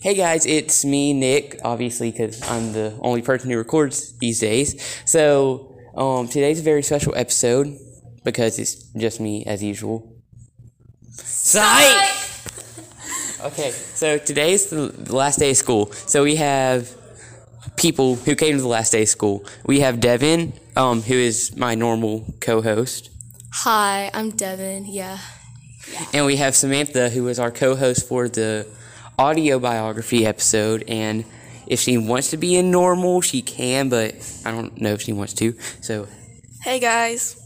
Hey guys, it's me, Nick, obviously, because I'm the only person who records these days. So, um, today's a very special episode because it's just me as usual. Psych! Okay, so today's the the last day of school. So we have people who came to the last day of school. We have Devin, um, who is my normal co-host, Hi, I'm Devin. Yeah. and we have Samantha, who is our co-host for the audio biography episode. And if she wants to be in normal, she can, but I don't know if she wants to. So Hey guys.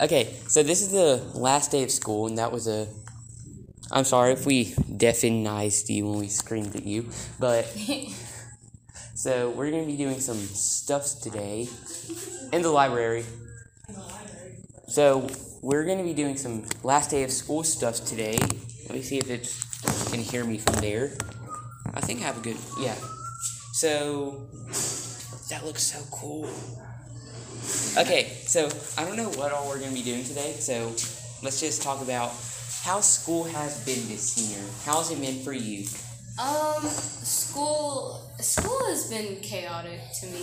Okay, so this is the last day of school, and that was a. I'm sorry if we deafenized you when we screamed at you, but. so we're gonna be doing some stuffs today in the library. So we're gonna be doing some last day of school stuffs today. Let me see if it's can hear me from there. I think I have a good yeah. So that looks so cool. Okay, so I don't know what all we're gonna be doing today, so let's just talk about how school has been this year. How's it been for you? Um, school school has been chaotic to me.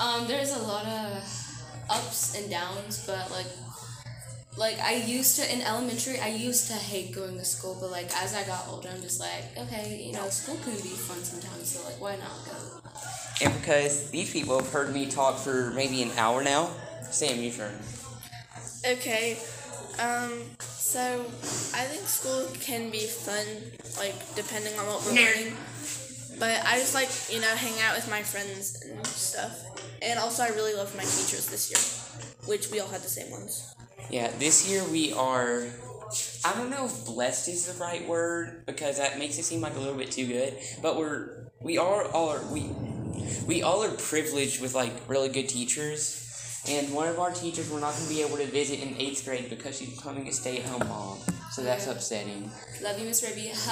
Um, there's a lot of ups and downs, but like like I used to in elementary, I used to hate going to school, but like as I got older, I'm just like, okay, you know, school can be fun sometimes, so like why not go? And because these people have heard me talk for maybe an hour now, Sam, your turn. Okay. Um, so I think school can be fun, like depending on what we're learning. But I just like, you know, hang out with my friends and stuff. And also I really love my teachers this year. Which we all had the same ones. Yeah, this year we are. I don't know if blessed is the right word because that makes it seem like a little bit too good. But we're we are all are, we we all are privileged with like really good teachers. And one of our teachers we're not going to be able to visit in eighth grade because she's becoming a stay-at-home mom. So that's upsetting. Love you, Miss Raby.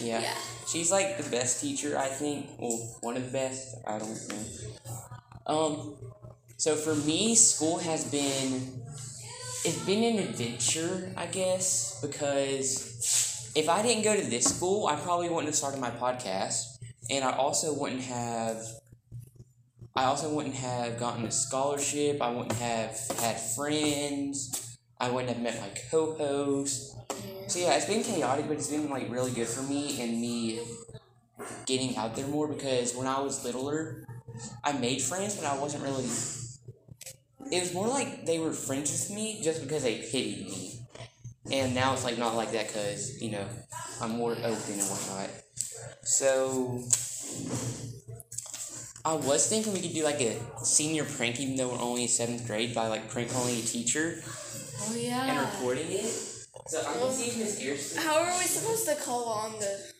Yeah. Yeah. She's like the best teacher, I think. Well, one of the best. I don't know. Um, so for me, school has been it's been an adventure, I guess, because if I didn't go to this school, I probably wouldn't have started my podcast, and I also wouldn't have. I also wouldn't have gotten a scholarship. I wouldn't have had friends. I wouldn't have met my co-host. So yeah, it's been chaotic, but it's been like really good for me and me getting out there more because when I was littler, I made friends, but I wasn't really. It was more like they were friends with me just because they pitied me, and now it's like not like that because you know I'm more open and whatnot. So I was thinking we could do like a senior prank, even though we're only in seventh grade, by like prank calling a teacher Oh yeah. and recording it. So I'm gonna see if Miss Ayers. How are we supposed to call on the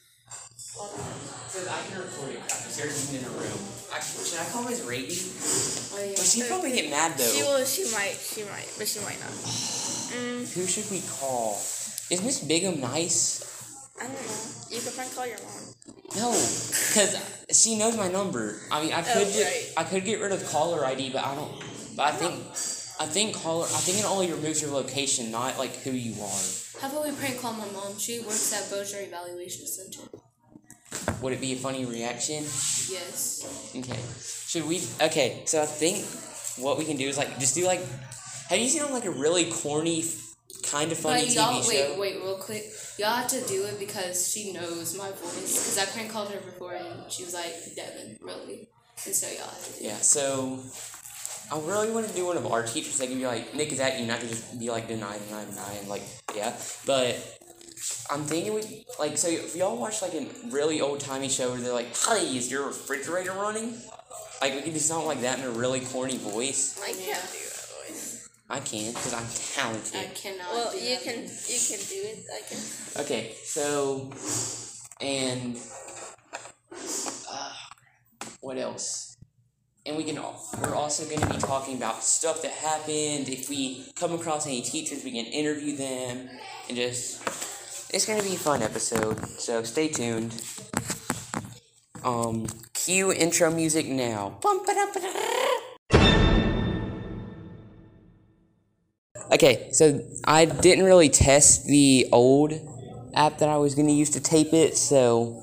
So I can record it. Miss Ayers in a room. I, should I call Miss Raby? Oh yeah. Well, she'd probably get mad though. She will she might, she might, but she might not. Mm. Who should we call? Is Miss Bigham nice? I don't know. You could prank call your mom. No, because she knows my number. I mean, I oh, could Oh, get, right. I could get rid of caller ID, but I don't. But I think I think caller I think it only removes your location, not like who you are. How about we prank call my mom? She works at Bossier Evaluation Center. Would it be a funny reaction? Yes. Okay. Should we? Okay. So I think what we can do is like just do like. Have you seen like a really corny, kind of funny But y'all, TV wait, show? wait, wait, real quick. Y'all have to do it because she knows my voice. Because I prank called her before and she was like, Devin, really? And so y'all have to do it. Yeah. So. I really want to do one of our teachers that can be like, Nick, is that you? Not to just be like, deny, deny, deny, and like, yeah. But I'm thinking we like so if y'all watch like a really old timey show where they're like, "Hey, is your refrigerator running?" Like we can do something like that in a really corny voice. I can't do that voice. I can't because I'm talented. I cannot Well, do you that. can you can do it. I can. Okay, so and uh, what else? And we can al- we're also going to be talking about stuff that happened. If we come across any teachers, we can interview them and just it's to be a fun episode. So stay tuned. Um, cue intro music now. Okay, so I didn't really test the old app that I was to use to tape it, so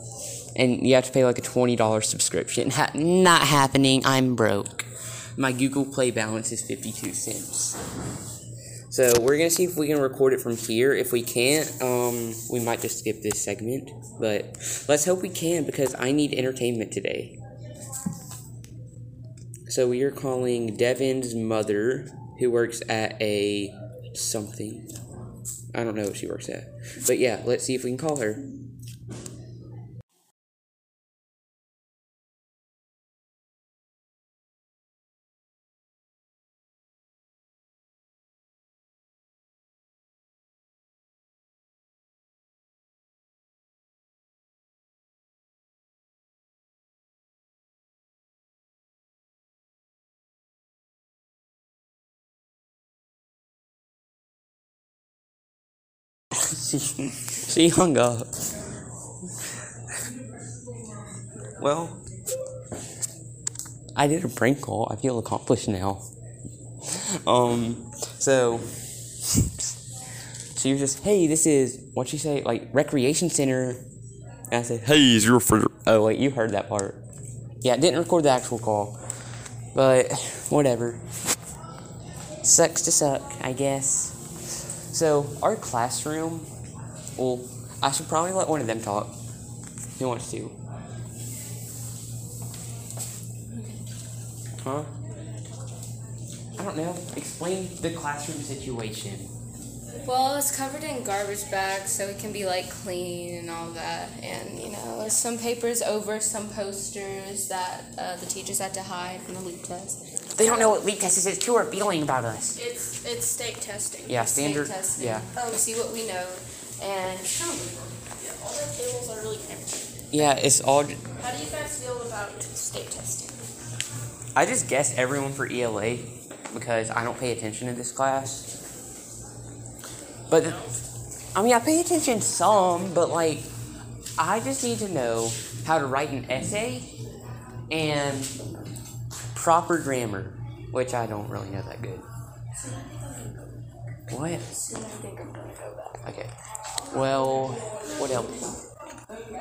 and you have to pay like a twenty dollars subscription. Ha- not happening. I'm broke. My Google Play balance is fifty two cents. So we're gonna see if we can record it from here. If we can't, um, we might just skip this segment. But let's hope we can because I need entertainment today. So we are calling Devin's mother, who works at a something. I don't know what she works at. But yeah, let's see if we can call her. She, she hung up. Well, I did a prank call. I feel accomplished now. Um, so she was just, hey, this is what she say, like recreation center. And I said, hey, is your for? Oh wait, you heard that part. Yeah, I didn't record the actual call, but whatever. Sucks to suck, I guess. So our classroom. Well, I should probably let one of them talk. Who wants to? Huh? I don't know. Explain the classroom situation. Well, it's covered in garbage bags, so it can be like clean and all that. And you know, some papers over some posters that uh, the teachers had to hide from the LEAP test. They don't know what LEAP test is. It's too revealing about us. It's it's state testing. Yeah, State standard. testing. Yeah. Oh, see what we know, and Yeah, all the tables are really cramped. Yeah, it's all. How do you guys feel about state testing? I just guessed everyone for ELA because I don't pay attention to this class. But I mean, I pay attention some, but like, I just need to know how to write an essay and proper grammar, which I don't really know that good. What? Okay. Well, what else?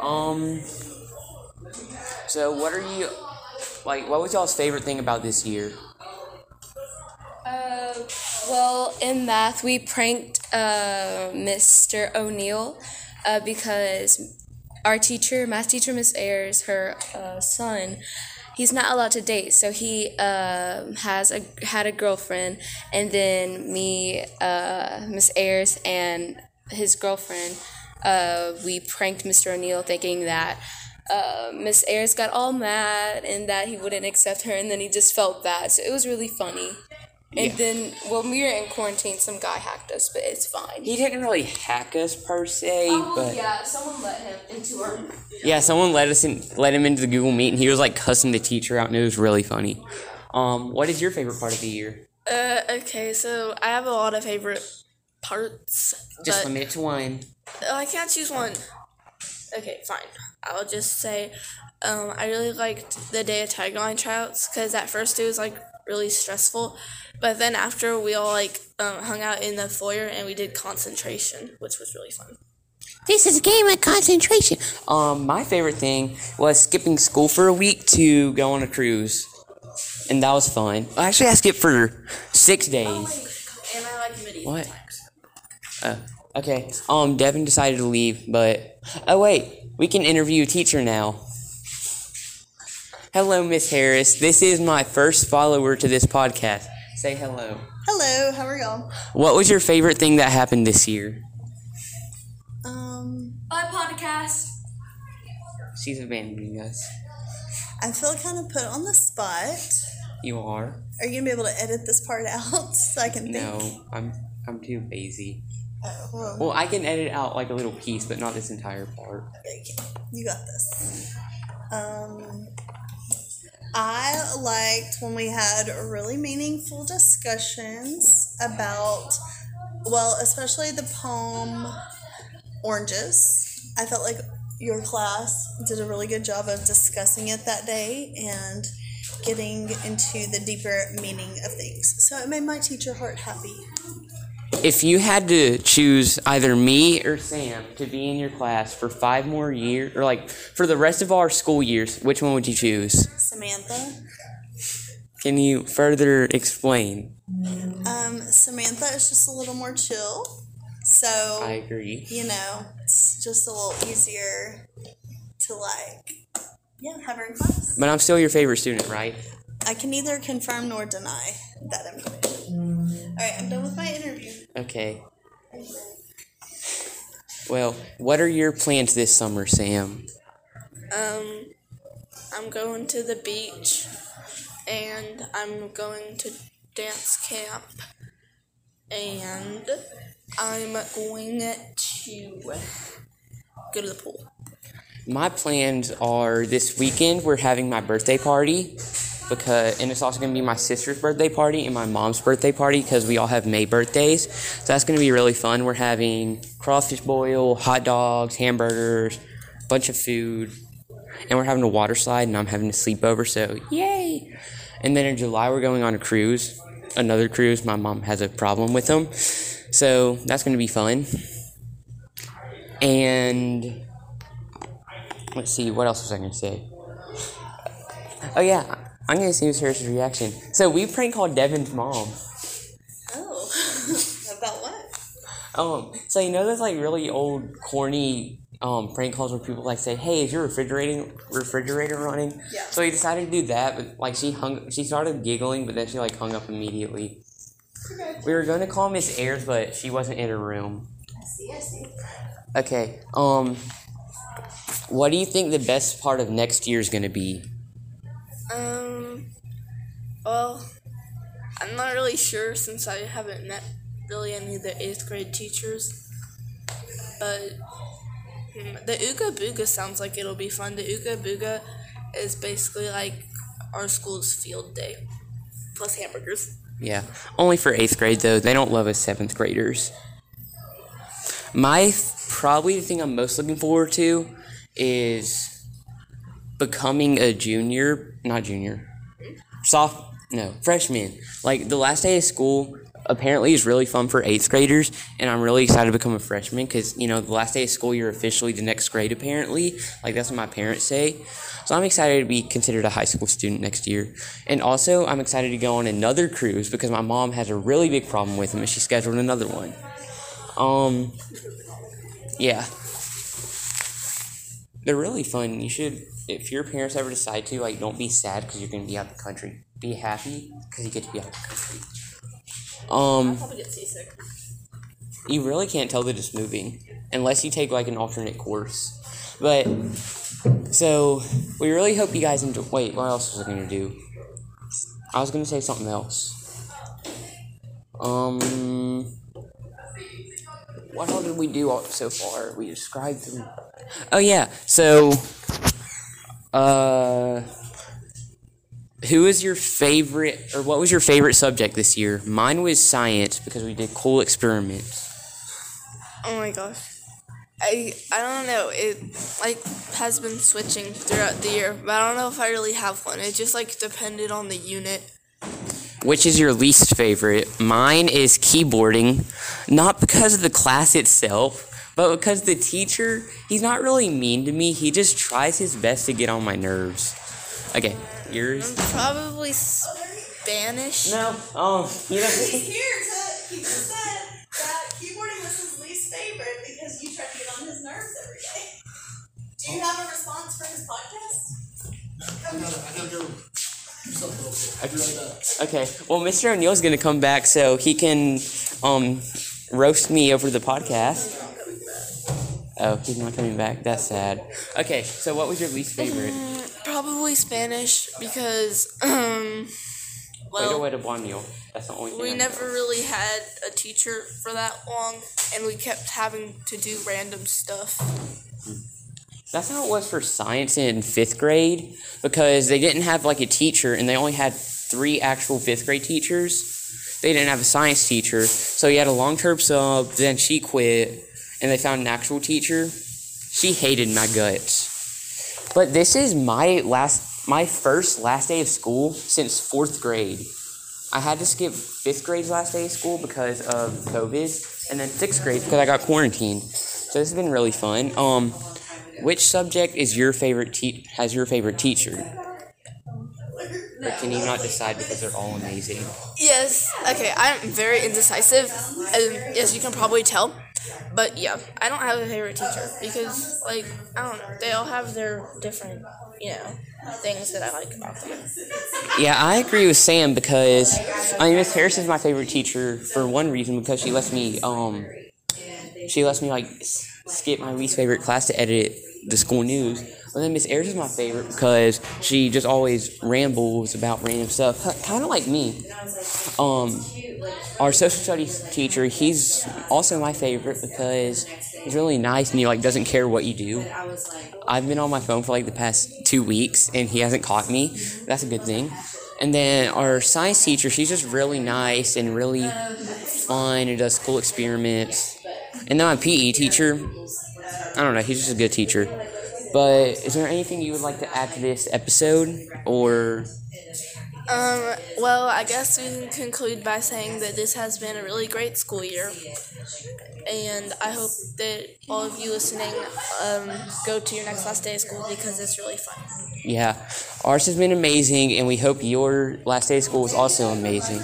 Um. So, what are you like? What was y'all's favorite thing about this year? Uh, well, in math, we pranked uh, Mr. O'Neill uh, because our teacher, math teacher, Miss Ayers, her uh, son, he's not allowed to date. So he uh, has a had a girlfriend, and then me, uh, Miss Ayers, and his girlfriend, uh, we pranked Mr. O'Neill, thinking that. Uh, Miss Ayers got all mad and that he wouldn't accept her, and then he just felt bad. So it was really funny. And Yeah. then, when we were in quarantine, some guy hacked us, but it's fine. He didn't really hack us per se, but yeah. yeah, someone let him into our. Yeah, someone let us in, let him into the Google Meet, and he was like cussing the teacher out, and it was really funny. Um, what is your favorite part of the year? Uh, okay, so I have a lot of favorite parts, Just limit it to one. oh, I can't choose one. Okay, fine. I'll just say, um, I really liked the day of tagline tryouts because at first it was like really stressful, but then after we all like um, hung out in the foyer and we did concentration, which was really fun. This is a game of concentration. Um, my favorite thing was skipping school for a week to go on a cruise, and that was fun. Actually, I skipped for six days. And I like medieval What? times. Uh, okay. Um, Devin decided to leave, but oh wait, we can interview a teacher now. Hello, Miss Harris. This is my first follower to this podcast. Say hello. Hello, how are y'all? What was your favorite thing that happened this year? Um, My podcast. She's abandoning us. I feel kind of put on the spot. You are? Are you gonna be able to edit this part out so I can think? No, I'm I'm too lazy. Oh, well, Well, I can edit out like a little piece, but not this entire part. okay, you got this. Um, I liked when we had really meaningful discussions about, well, especially the palm oranges. I felt like your class did a really good job of discussing it that day and getting into the deeper meaning of things. So it made my teacher heart happy. If you had to choose either me or Sam to be in your class for five more years, or like for the rest of our school years, which one would you choose? Samantha. Can you further explain? Um, Samantha is just a little more chill. So I agree. you know, it's just a little easier to like yeah, have her in class. But I'm still your favorite student, right? I can neither confirm nor deny that information. Alright, I'm done with my interview. Okay. Well, what are your plans this summer, Sam? Um, I'm going to the beach, and I'm going to dance camp, and I'm going to go to the pool. My plans are this weekend we're having my birthday party because and it's also to be my sister's birthday party and my mom's birthday party because we all have May birthdays. So that's to be really fun. We're having crawfish boil, hot dogs, hamburgers, a bunch of food, and we're having a water slide and I'm having a sleepover. So yay! And then in July we're going on a cruise, another cruise. My mom has a problem with them, so that's to be fun. And let's see, what else was I to say? Oh yeah, I'm to see Sarah's reaction. So we prank called Devin's mom. Oh. About what? Um, so you know those like really old, corny um prank calls where people like say, "Hey, is your refrigerating refrigerator running?" Yeah. So we decided to do that, but like she hung, she started giggling, but then she like hung up immediately. Okay. We were going to call Miss Ayers, but she wasn't in her room. I see, I see. Okay. Um, what do you think the best part of next year is going to be? Um, well, I'm not really sure since I haven't met really any of the eighth grade teachers. But hmm, the Ooga Booga sounds like it'll be fun. The Ooga Booga is basically like our school's field day, plus hamburgers. Yeah, only for eighth grade though. They don't love us seventh graders. My probably the thing I'm most looking forward to is becoming a junior, not junior, soft, no, freshman. Like the last day of school apparently is really fun for eighth graders, and I'm really excited to become a freshman because you know the last day of school you're officially the next grade apparently. Like that's what my parents say. So I'm excited to be considered a high school student next year, and also I'm excited to go on another cruise because my mom has a really big problem with them, and she scheduled another one. Um, yeah. They're really fun. You should, if your parents ever decide to, like, don't be sad because you're going to be out of the country. Be happy because you get to be out of the country. Um, Probably get seasick. you really can't tell that it's moving unless you take, like, an alternate course. But, so, we really hope you guys enjoy. Wait, what else was I going to do? I was going to say something else. Um, what all did we do all- so far? We described them. Oh yeah, so, uh, who is your favorite, or what was your favorite subject this year? Mine was science because we did cool experiments. Oh my gosh. I I don't know. It like has been switching throughout the year, but I don't know if I really have one. It just like depended on the unit. Which is your least favorite? Mine is keyboarding, not because of the class itself, but because the teacher, he's not really mean to me. He just tries his best to get on my nerves. Okay, yours? I'm Probably Spanish. No, oh, you know. He's here to, he just said that keyboarding was his least favorite because you try to get on his nerves every day. Do you have a response for his podcast? I gotta, I gotta go Okay, well, Mr. O'Neill's gonna come back so he can um, roast me over the podcast. Oh, he's not coming back. That's sad. Okay, so what was your least favorite? Probably Spanish because um Wait, well wait, a Neil. That's the only thing. I we know. never really had a teacher for that long and we kept having to do random stuff. That's how it was for science in fifth grade because they didn't have like a teacher and they only had three actual fifth grade teachers. They didn't have a science teacher, so he had a long term sub. Then she quit, and they found an actual teacher. She hated my guts. But this is my last, my first last day of school since fourth grade. I had to skip fifth grade's last day of school because of COVID, and then sixth grade because I got quarantined. So this has been really fun. Um, which subject is your favorite? Te- has your favorite teacher? Or can you not decide because they're all amazing? Yes. Okay, I'm very indecisive, as, as you can probably tell. But yeah, I don't have a favorite teacher because, like, I don't know. They all have their different, you know, things that I like about them. Yeah, I agree with Sam because I mean Miss Harris is my favorite teacher for one reason because she lets me um she lets me like skip my least favorite class to edit the school news. But then Miss Ayers is my favorite because she just always rambles about random stuff, kind of like me. Um, our social studies teacher, he's also my favorite because he's really nice and he like doesn't care what you do. I've been on my phone for like the past two weeks and he hasn't caught me. That's a good thing. And then our science teacher, she's just really nice and really fun and does cool experiments. And then my PE teacher, I don't know, he's just a good teacher. But is there anything you would like to add to this episode? Or Um, well, I guess we can conclude by saying that this has been a really great school year. And I hope that all of you listening um, go to your next last day of school because it's really fun. Yeah, ours has been amazing, and we hope your last day of school is also amazing.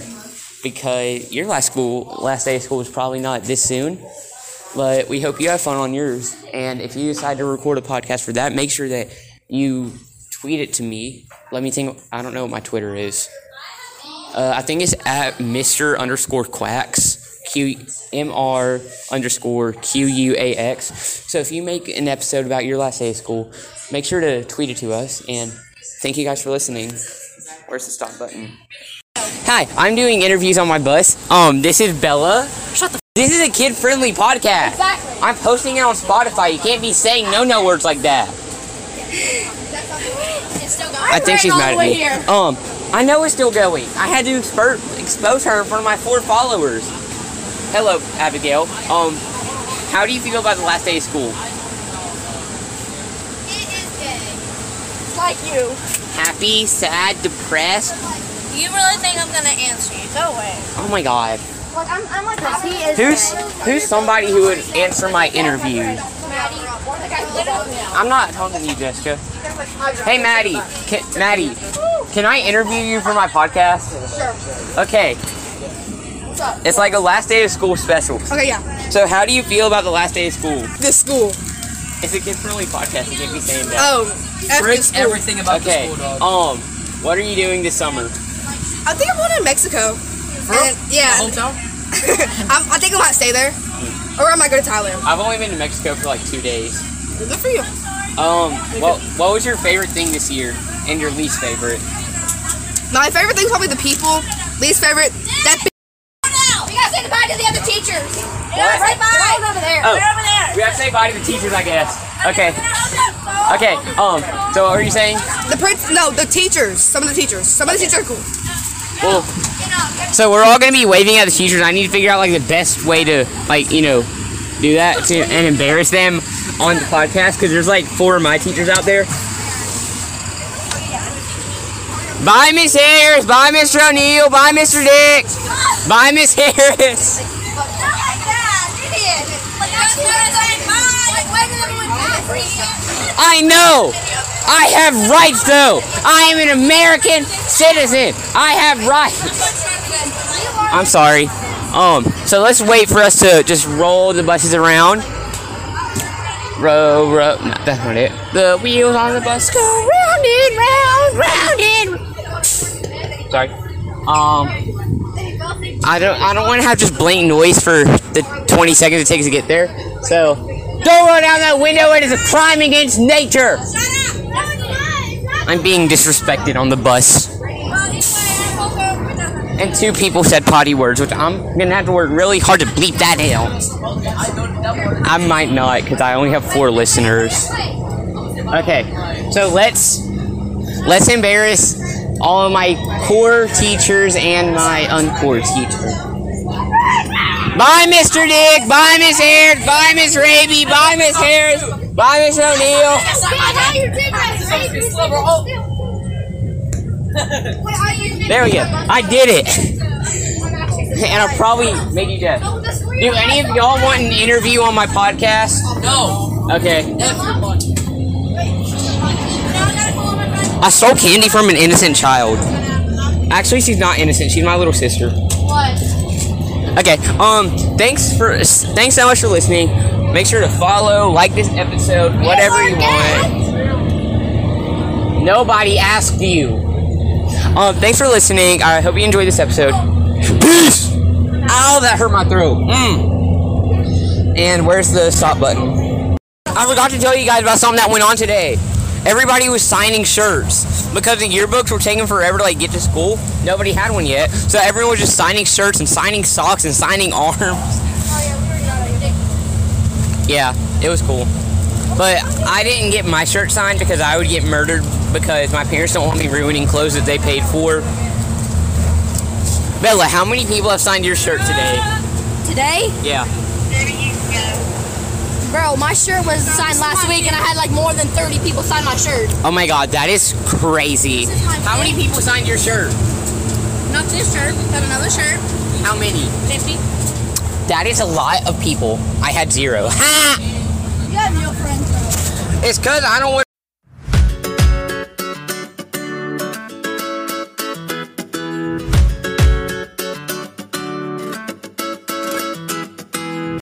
Because your last school, last day of school is probably not this soon, but we hope you have fun on yours. And if you decide to record a podcast for that, make sure that you tweet it to me. Let me think. I don't know what my Twitter is. Uh, I think it's at Mr. underscore Quacks. Q M R underscore Q U A X. So if you make an episode about your last day of school, make sure to tweet it to us. And thank you guys for listening. Where's the stop button? Hi, I'm doing interviews on my bus. Um, this is Bella. Shut the. This is a kid-friendly podcast. Exactly. I'm posting it on Spotify. You can't be saying no-no words like that. I think she's mad at me. Um, I know it's still going. I had to exper- expose her in front of my four followers. Hello, Abigail. Um, how do you feel about the last day of school? It is good. Like you. Happy, sad, depressed? You really think I'm gonna answer you? Go away. Oh my god. Like I'm, I'm like Who's who's somebody who would answer my interviews? I'm not talking to you, Jessica. Hey, Maddie. Can, Maddie, can I interview you for my podcast? Okay. It's like a last day of school special. Okay, yeah. So, how do you feel about the last day of school? This school. It's a kid-friendly podcast. You can't be saying that. Oh, F this everything about okay. the school, dog. Um, what are you doing this summer? I think I'm going to Mexico. And, yeah. Hometown? I'm, I think I might stay there. Or I might go to Thailand. I've only been to Mexico for like two days. Good for you. Um, what what was your favorite thing this year and your least favorite? My favorite thing's probably the people. Least favorite, that b- We gotta say goodbye to the other teachers. What? Right by. over there. Oh, over there. we have to say bye to the teachers, I guess. Okay. Okay. Um. So, what are you saying? The prince, no, the teachers. Some of the teachers. Some of the teachers are cool. Well, so we're all gonna be waving at the teachers. I need to figure out like the best way to like you know do that to, and embarrass them on the podcast because there's like four of my teachers out there. Bye, Miss Harris. Bye, Mr. O'Neill. Bye, Mr. Dick. Bye, Miss Harris. I know. I have rights, though. I am an American citizen. I have rights. I'm sorry. Um. So let's wait for us to just roll the buses around. Row, row. No, that's not it. The wheels on the bus go round and round, round and. Sorry. Um. I don't. I don't want to have just blank noise for the 20 seconds it takes to get there. So, don't roll down that window. It is a crime against nature. I'm being disrespected on the bus. And two people said potty words, which I'm gonna have to work really hard to bleep that out. I might not, because I only have four listeners. Okay, so let's let's embarrass all of my core teachers and my uncore teacher. Bye, Mr. Dick. Bye, Miss Harris. Bye, Miss Raby. Bye, Miss Harris. Bye, Miss O'Neill. There we go. I did it. And I'll probably make you deaf. Do any of y'all want an interview on my podcast? No. Okay. I stole candy from an innocent child. Actually, she's not innocent. She's my little sister. What? Okay. Um. Thanks for thanks so much for listening. Make sure to follow, like this episode, whatever you want. Nobody asked you. Um. Thanks for listening. I hope you enjoyed this episode. Peace. Ow, that hurt my throat. Mm. And where's the stop button? I forgot to tell you guys about something that went on today. Everybody was signing shirts because the yearbooks were taking forever to like get to school. Nobody had one yet, so everyone was just signing shirts and signing socks and signing arms. Yeah, it was cool. But I didn't get my shirt signed because I would get murdered because my parents don't want me ruining clothes that they paid for. Bella, how many people have signed your shirt today? Today? Yeah. Bro, my shirt was signed last week and I had like more than 30 people sign my shirt. Oh my god, that is crazy. How many people signed your shirt? Not this shirt, but another shirt. How many? 50. That is a lot of people. I had zero. Ha! You have no friends, bro. It's because I don't want